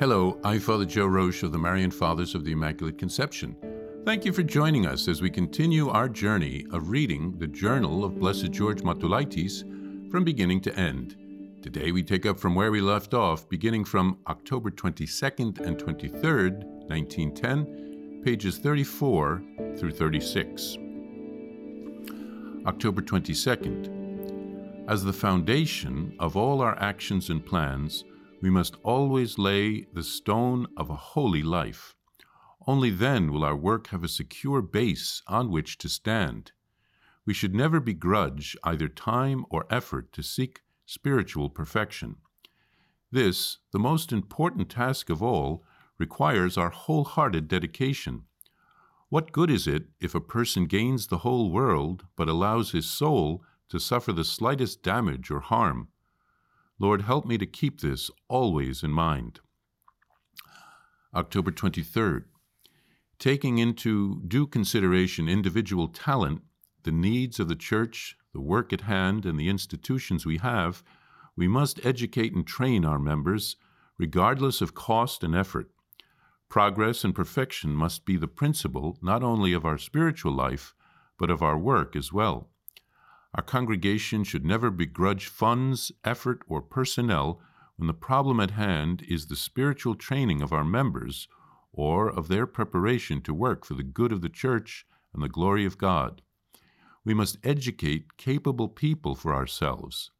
Hello, I'm Father Joe Roesch of the Marian Fathers of the Immaculate Conception. Thank you for joining us as we continue our journey of reading the Journal of Blessed George Matulaitis from beginning to end. Today we take up from where we left off, beginning from October 22nd and 23rd, 1910, pages 34 through 36. October 22nd. As the foundation of all our actions and plans, we must always lay the stone of a holy life. Only then will our work have a secure base on which to stand. We should never begrudge either time or effort to seek spiritual perfection. This, the most important task of all, requires our wholehearted dedication. What good is it if a person gains the whole world but allows his soul to suffer the slightest damage or harm? Lord, help me to keep this always in mind. October 23rd. Taking into due consideration individual talent, the needs of the Church, the work at hand, and the institutions we have, we must educate and train our members, regardless of cost and effort. Progress and perfection must be the principle not only of our spiritual life, but of our work as well. Our congregation should never begrudge funds, effort, or personnel when the problem at hand is the spiritual training of our members or of their preparation to work for the good of the Church and the glory of God. We must educate capable people for ourselves.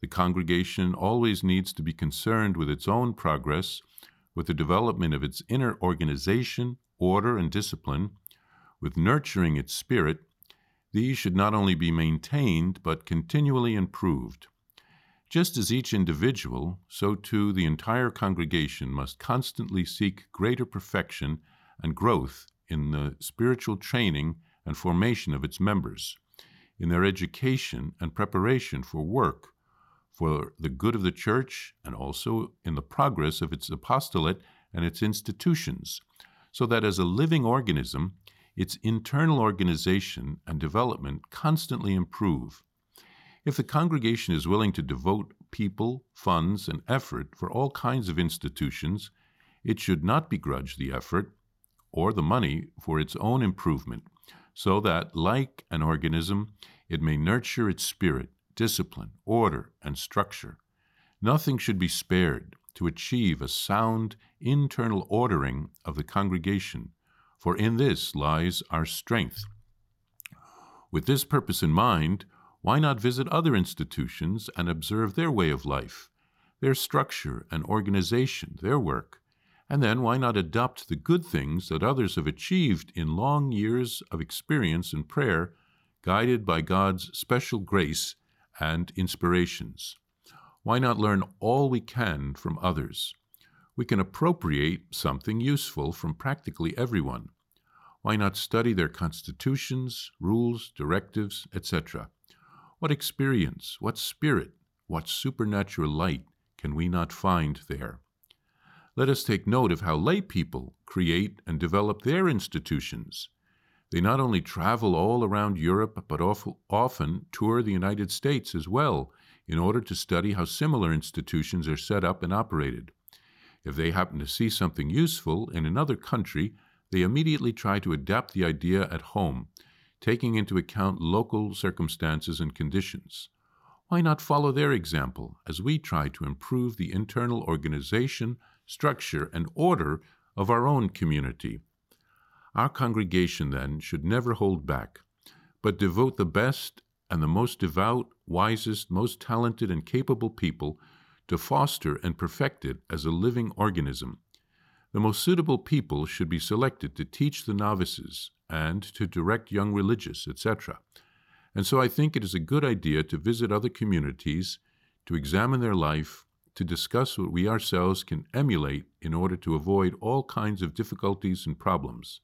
The congregation always needs to be concerned with its own progress, with the development of its inner organization, order, and discipline, with nurturing its spirit, these should not only be maintained, but continually improved. Just as each individual, so too the entire congregation must constantly seek greater perfection and growth in the spiritual training and formation of its members, in their education and preparation for work for the good of the Church and also in the progress of its apostolate and its institutions, so that as a living organism, its internal organization and development constantly improve. If the congregation is willing to devote people, funds, and effort for all kinds of institutions, it should not begrudge the effort or the money for its own improvement, so that, like an organism, it may nurture its spirit, discipline, order, and structure. Nothing should be spared to achieve a sound internal ordering of the congregation for in this lies our strength. With this purpose in mind, why not visit other institutions and observe their way of life, their structure and organization, their work, and then why not adopt the good things that others have achieved in long years of experience in prayer, guided by God's special grace and inspirations? Why not learn all we can from others? We can appropriate something useful from practically everyone. Why not study their constitutions, rules, directives, etc.? What experience, what spirit, what supernatural light can we not find there? Let us take note of how lay people create and develop their institutions. They not only travel all around Europe, but often tour the United States as well in order to study how similar institutions are set up and operated. If they happen to see something useful in another country, they immediately try to adapt the idea at home, taking into account local circumstances and conditions. Why not follow their example as we try to improve the internal organization, structure, and order of our own community? Our congregation, then, should never hold back, but devote the best and the most devout, wisest, most talented, and capable people to foster and perfect it as a living organism. The most suitable people should be selected to teach the novices and to direct young religious, etc. And so I think it is a good idea to visit other communities, to examine their life, to discuss what we ourselves can emulate in order to avoid all kinds of difficulties and problems.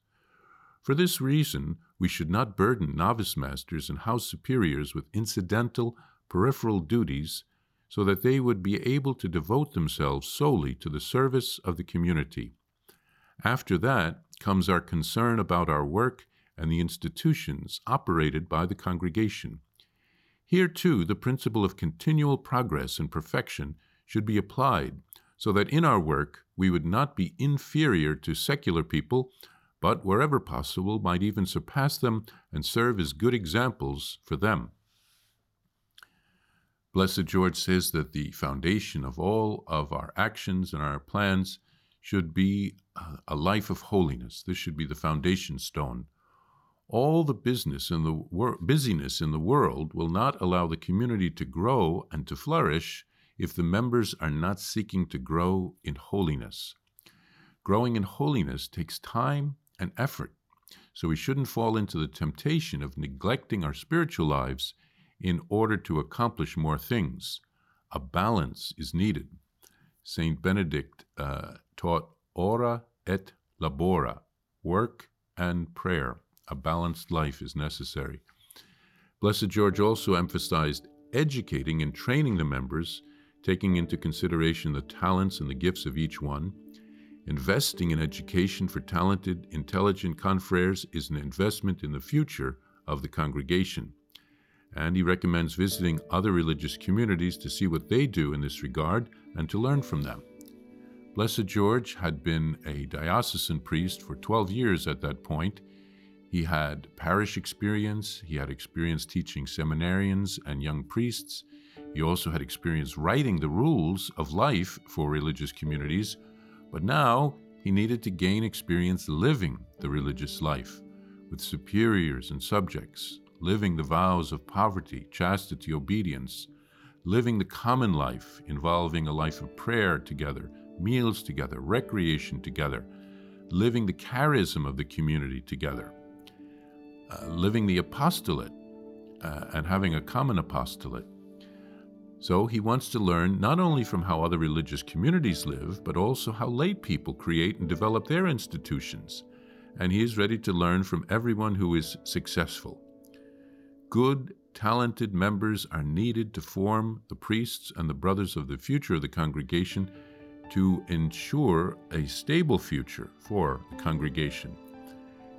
For this reason, we should not burden novice masters and house superiors with incidental, peripheral duties so that they would be able to devote themselves solely to the service of the community. After that comes our concern about our work and the institutions operated by the congregation. Here, too, the principle of continual progress and perfection should be applied, so that in our work we would not be inferior to secular people, but wherever possible might even surpass them and serve as good examples for them. Blessed George says that the foundation of all of our actions and our plans should be a life of holiness. This should be the foundation stone. All the business in the wor- busyness in the world will not allow the community to grow and to flourish if the members are not seeking to grow in holiness. Growing in holiness takes time and effort, so we shouldn't fall into the temptation of neglecting our spiritual lives in order to accomplish more things. A balance is needed. Saint Benedict uh, taught ora et labora, work and prayer. A balanced life is necessary. Blessed George also emphasized educating and training the members, taking into consideration the talents and the gifts of each one. Investing in education for talented, intelligent confreres is an investment in the future of the congregation and he recommends visiting other religious communities to see what they do in this regard and to learn from them. Blessed George had been a diocesan priest for 12 years at that point. He had parish experience, he had experience teaching seminarians and young priests. He also had experience writing the rules of life for religious communities, but now he needed to gain experience living the religious life with superiors and subjects, living the vows of poverty, chastity, obedience, living the common life involving a life of prayer together, meals together, recreation together, living the charism of the community together, uh, living the apostolate uh, and having a common apostolate. So he wants to learn not only from how other religious communities live, but also how lay people create and develop their institutions. And he is ready to learn from everyone who is successful. Good, talented members are needed to form the priests and the brothers of the future of the congregation to ensure a stable future for the congregation.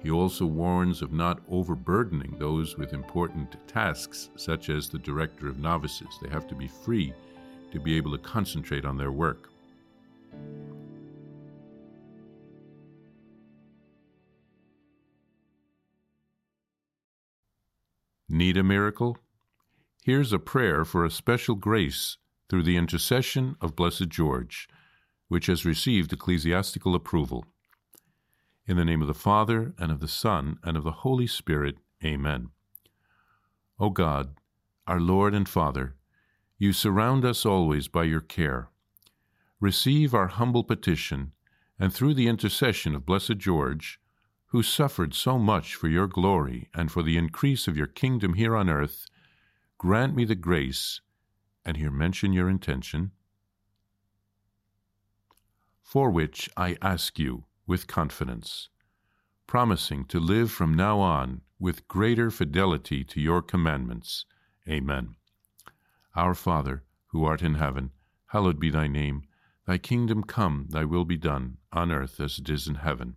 He also warns of not overburdening those with important tasks, such as the director of novices. They have to be free to be able to concentrate on their work. Need a miracle? Here's a prayer for a special grace through the intercession of Blessed George, which has received ecclesiastical approval. In the name of the Father, and of the Son, and of the Holy Spirit, Amen. O God, our Lord and Father, you surround us always by your care. Receive our humble petition, and through the intercession of Blessed George, who suffered so much for your glory and for the increase of your kingdom here on earth, grant me the grace, and here mention your intention, for which I ask you with confidence, promising to live from now on with greater fidelity to your commandments. Amen. Our Father, who art in heaven, hallowed be thy name. Thy kingdom come, thy will be done, on earth as it is in heaven.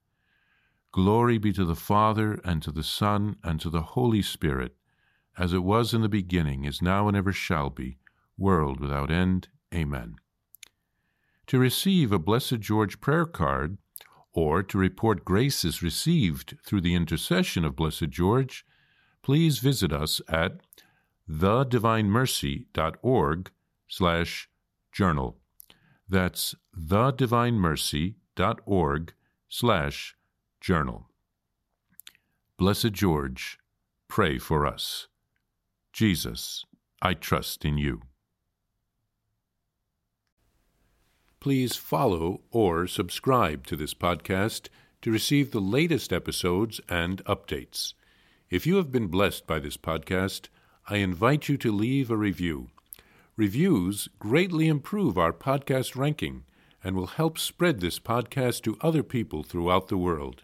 Glory be to the Father, and to the Son, and to the Holy Spirit, as it was in the beginning, is now, and ever shall be, world without end. Amen. To receive a Blessed George prayer card, or to report graces received through the intercession of Blessed George, please visit us at thedivinemercy.org slash journal. That's thedivinemercy.org slash Journal. Blessed George, pray for us. Jesus, I trust in you. Please follow or subscribe to this podcast to receive the latest episodes and updates. If you have been blessed by this podcast, I invite you to leave a review. Reviews greatly improve our podcast ranking and will help spread this podcast to other people throughout the world.